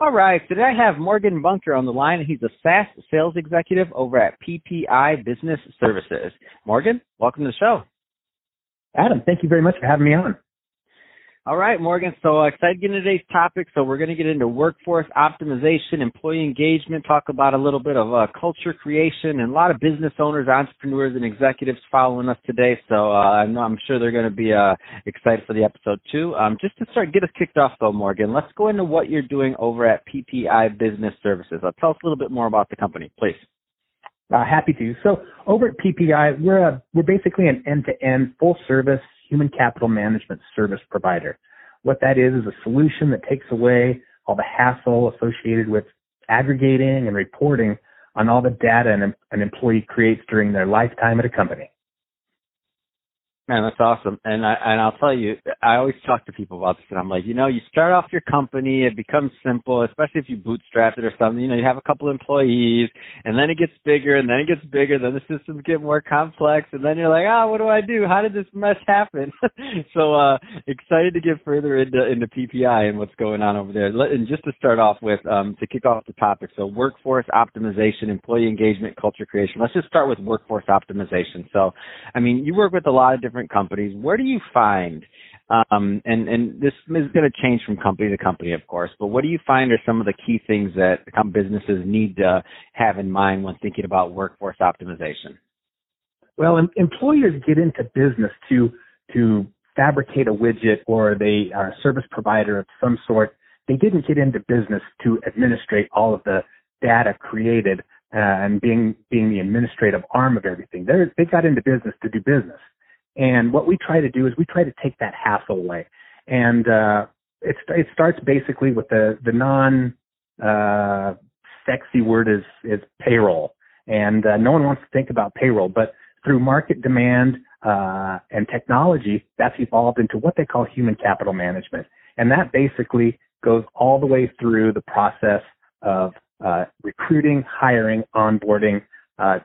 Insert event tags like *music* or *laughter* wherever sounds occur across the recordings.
All right, today I have Morgan Bunker on the line. He's a SaaS sales executive over at PPI Business Services. Morgan, welcome to the show. Adam, thank you very much for having me on. All right, Morgan. So uh, excited to get into today's topic. So we're going to get into workforce optimization, employee engagement, talk about a little bit of uh, culture creation, and a lot of business owners, entrepreneurs, and executives following us today. So uh, I'm sure they're going to be uh, excited for the episode too. Um, just to start, get us kicked off though, Morgan. Let's go into what you're doing over at PPI Business Services. Uh, tell us a little bit more about the company, please. Uh, happy to. So over at PPI, we're a, we're basically an end-to-end full-service human capital management service provider. What that is is a solution that takes away all the hassle associated with aggregating and reporting on all the data an, an employee creates during their lifetime at a company. Man, that's awesome. And I and I'll tell you, I always talk to people about this and I'm like, you know, you start off your company, it becomes simple, especially if you bootstrap it or something, you know, you have a couple employees and then it gets bigger and then it gets bigger, then the systems get more complex and then you're like, oh, what do I do? How did this mess happen? *laughs* so uh excited to get further into into PPI and what's going on over there. And just to start off with, um, to kick off the topic, so workforce optimization, employee engagement, culture creation. Let's just start with workforce optimization. So I mean, you work with a lot of different different companies, where do you find um, and and this is going to change from company to company, of course. But what do you find are some of the key things that businesses need to have in mind when thinking about workforce optimization? Well, em- employers get into business to to fabricate a widget or they are a service provider of some sort. They didn't get into business to administrate all of the data created uh, and being being the administrative arm of everything. They they got into business to do business. And what we try to do is we try to take that hassle away. And uh, it, it starts basically with the, the non uh, sexy word is, is payroll. And uh, no one wants to think about payroll, but through market demand uh, and technology, that's evolved into what they call human capital management. And that basically goes all the way through the process of uh, recruiting, hiring, onboarding, uh,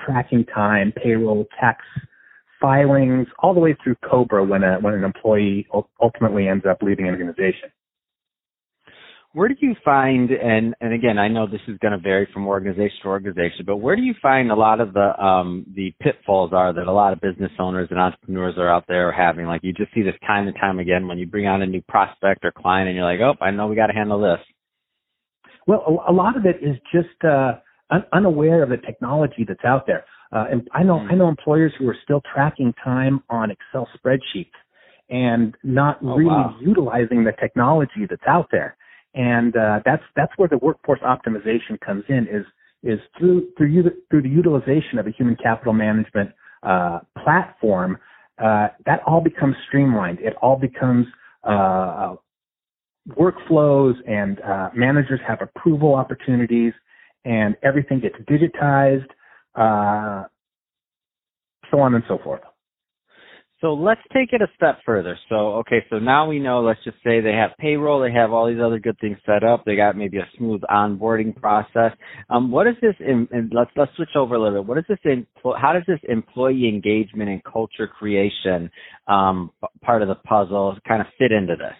tracking time, payroll, tax filings, all the way through COBRA when a, when an employee ultimately ends up leaving an organization. Where do you find, and, and again, I know this is going to vary from organization to organization, but where do you find a lot of the um, the pitfalls are that a lot of business owners and entrepreneurs are out there having? Like you just see this time and time again when you bring on a new prospect or client, and you're like, oh, I know we got to handle this. Well, a, a lot of it is just uh, un- unaware of the technology that's out there. Uh, and I know I know employers who are still tracking time on Excel spreadsheets and not oh, really wow. utilizing the technology that's out there. And uh, that's that's where the workforce optimization comes in is is through through through the utilization of a human capital management uh, platform. Uh, that all becomes streamlined. It all becomes uh, workflows, and uh, managers have approval opportunities, and everything gets digitized uh, so on and so forth. So let's take it a step further. So, okay, so now we know, let's just say they have payroll, they have all these other good things set up, they got maybe a smooth onboarding process. Um, what is this, in, in, let's, let's switch over a little bit. What is this, in, how does this employee engagement and culture creation um, part of the puzzle kind of fit into this?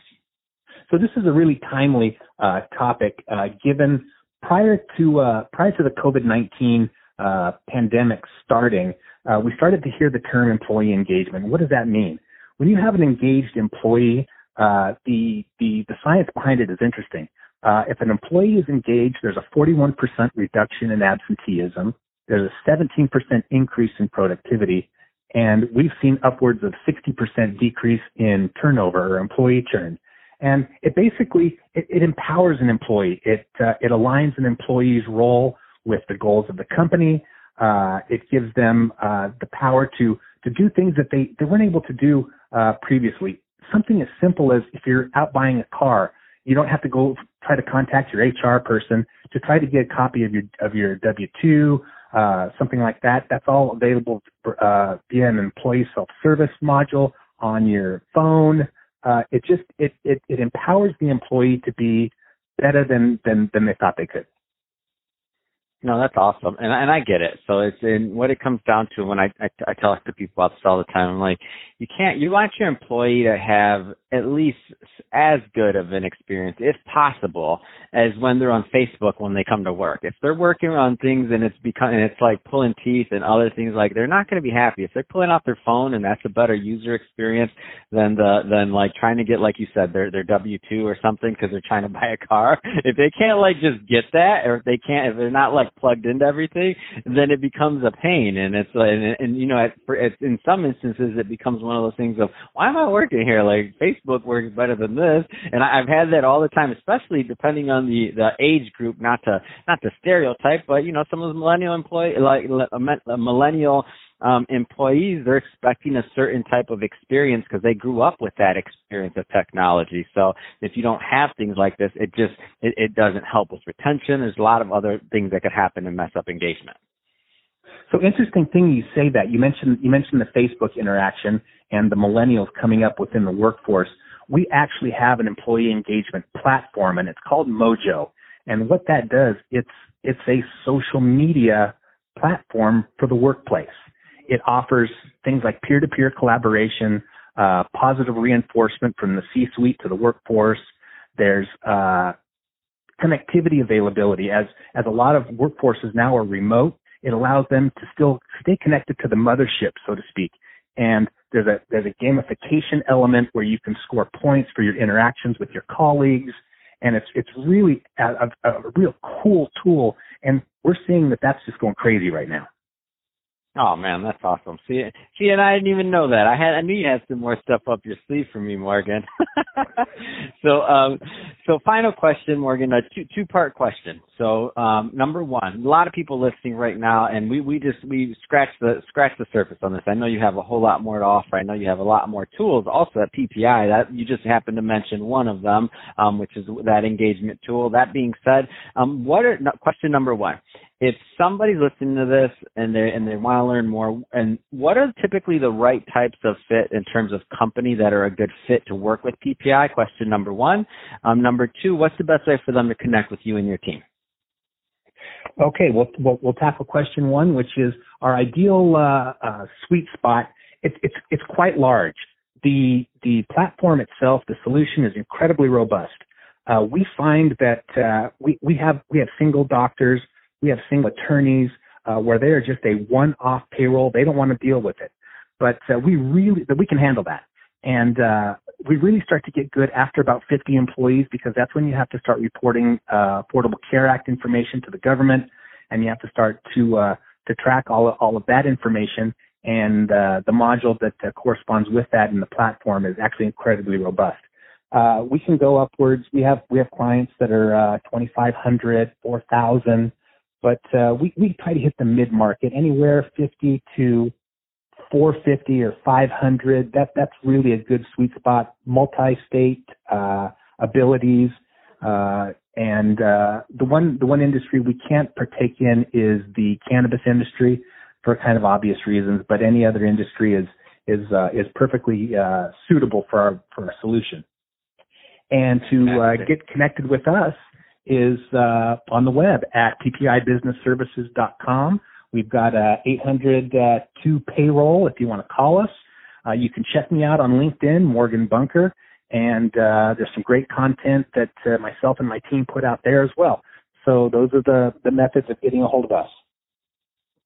So this is a really timely uh, topic, uh, given prior to uh, prior to the COVID nineteen uh, pandemic starting, uh, we started to hear the term employee engagement. What does that mean? When you have an engaged employee, uh, the, the, the science behind it is interesting. Uh, if an employee is engaged, there's a 41% reduction in absenteeism. There's a 17% increase in productivity. And we've seen upwards of 60% decrease in turnover or employee churn. And it basically, it, it empowers an employee. It, uh, it aligns an employee's role with the goals of the company. Uh, it gives them uh, the power to to do things that they, they weren't able to do uh, previously. Something as simple as if you're out buying a car, you don't have to go try to contact your HR person to try to get a copy of your of your W two uh, something like that. That's all available uh, via an employee self-service module on your phone. Uh, it just it, it it empowers the employee to be better than than than they thought they could. No, that's awesome, and and I get it. So it's in what it comes down to when I I, I talk to people about this all the time. I'm like, you can't. You want your employee to have at least as good of an experience, if possible, as when they're on Facebook when they come to work. If they're working on things and it's become and it's like pulling teeth and other things like they're not going to be happy. If they're pulling out their phone and that's a better user experience than the than like trying to get like you said their their W two or something because they're trying to *laughs* buy a car. If they can't like just get that, or if they can't, if they're not like plugged into everything, then it becomes a pain. And it's like, and, and you know, at, it's, in some instances, it becomes one of those things of why am I working here? Like Facebook works better than this, and I, I've had that all the time, especially depending on the the age group. Not to not to stereotype, but you know, some of the millennial employee like a millennial um, employees, they're expecting a certain type of experience because they grew up with that experience of technology. So if you don't have things like this, it just it, it doesn't help with retention. There's a lot of other things that could happen and mess up engagement. So interesting thing you say that you mentioned you mentioned the Facebook interaction and the millennials coming up within the workforce. We actually have an employee engagement platform and it's called Mojo. And what that does, it's it's a social media platform for the workplace. It offers things like peer-to-peer collaboration, uh, positive reinforcement from the C-suite to the workforce. There's uh, connectivity availability as as a lot of workforces now are remote. It allows them to still stay connected to the mothership, so to speak. And there's a there's a gamification element where you can score points for your interactions with your colleagues, and it's it's really a, a, a real cool tool. And we're seeing that that's just going crazy right now. Oh man, that's awesome. See, see, and I didn't even know that. I had, I knew you had some more stuff up your sleeve for me, Morgan. *laughs* so, um, so final question, Morgan, a two two part question. So, um, number one, a lot of people listening right now, and we we just we scratch the scratch the surface on this. I know you have a whole lot more to offer. I know you have a lot more tools also at PPI. That you just happened to mention one of them, um, which is that engagement tool. That being said, um, what are question number one? If somebody's listening to this and they and they want to learn more, and what are typically the right types of fit in terms of company that are a good fit to work with PPI? Question number one. Um, number two, what's the best way for them to connect with you and your team? Okay, we'll we'll, we'll tackle question one, which is our ideal uh, uh, sweet spot. It, it's it's quite large. The the platform itself, the solution is incredibly robust. Uh, we find that uh, we we have we have single doctors we have single attorneys uh, where they are just a one-off payroll. They don't want to deal with it, but uh, we really we can handle that. And uh, we really start to get good after about 50 employees because that's when you have to start reporting uh, Affordable Care Act information to the government, and you have to start to uh, to track all of, all of that information. And uh, the module that uh, corresponds with that in the platform is actually incredibly robust. Uh, we can go upwards. We have we have clients that are uh, 2,500, 4,000 but uh, we we try to hit the mid market anywhere 50 to 450 or 500. That that's really a good sweet spot. Multi-state uh, abilities, uh, and uh, the one the one industry we can't partake in is the cannabis industry for kind of obvious reasons. But any other industry is is uh, is perfectly uh, suitable for our for our solution. And to uh, get connected with us, is uh, on the web at ppibusinessservices.com. We've got a 802 payroll if you want to call us. Uh, you can check me out on LinkedIn, Morgan Bunker, and uh, there's some great content that uh, myself and my team put out there as well. So those are the, the methods of getting a hold of us.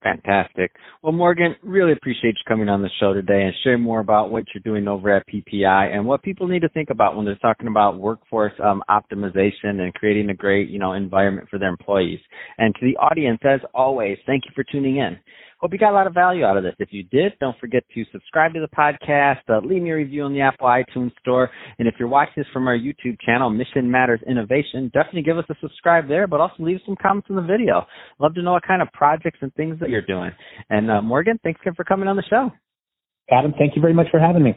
Fantastic. Well, Morgan, really appreciate you coming on the show today and sharing more about what you're doing over at PPI and what people need to think about when they're talking about workforce um, optimization and creating a great, you know, environment for their employees. And to the audience, as always, thank you for tuning in. Hope you got a lot of value out of this. If you did, don't forget to subscribe to the podcast, uh, leave me a review on the Apple iTunes Store, and if you're watching this from our YouTube channel, Mission Matters Innovation, definitely give us a subscribe there, but also leave some comments in the video. Love to know what kind of projects and things that you're doing. And uh, Morgan, thanks again for coming on the show. Adam, thank you very much for having me.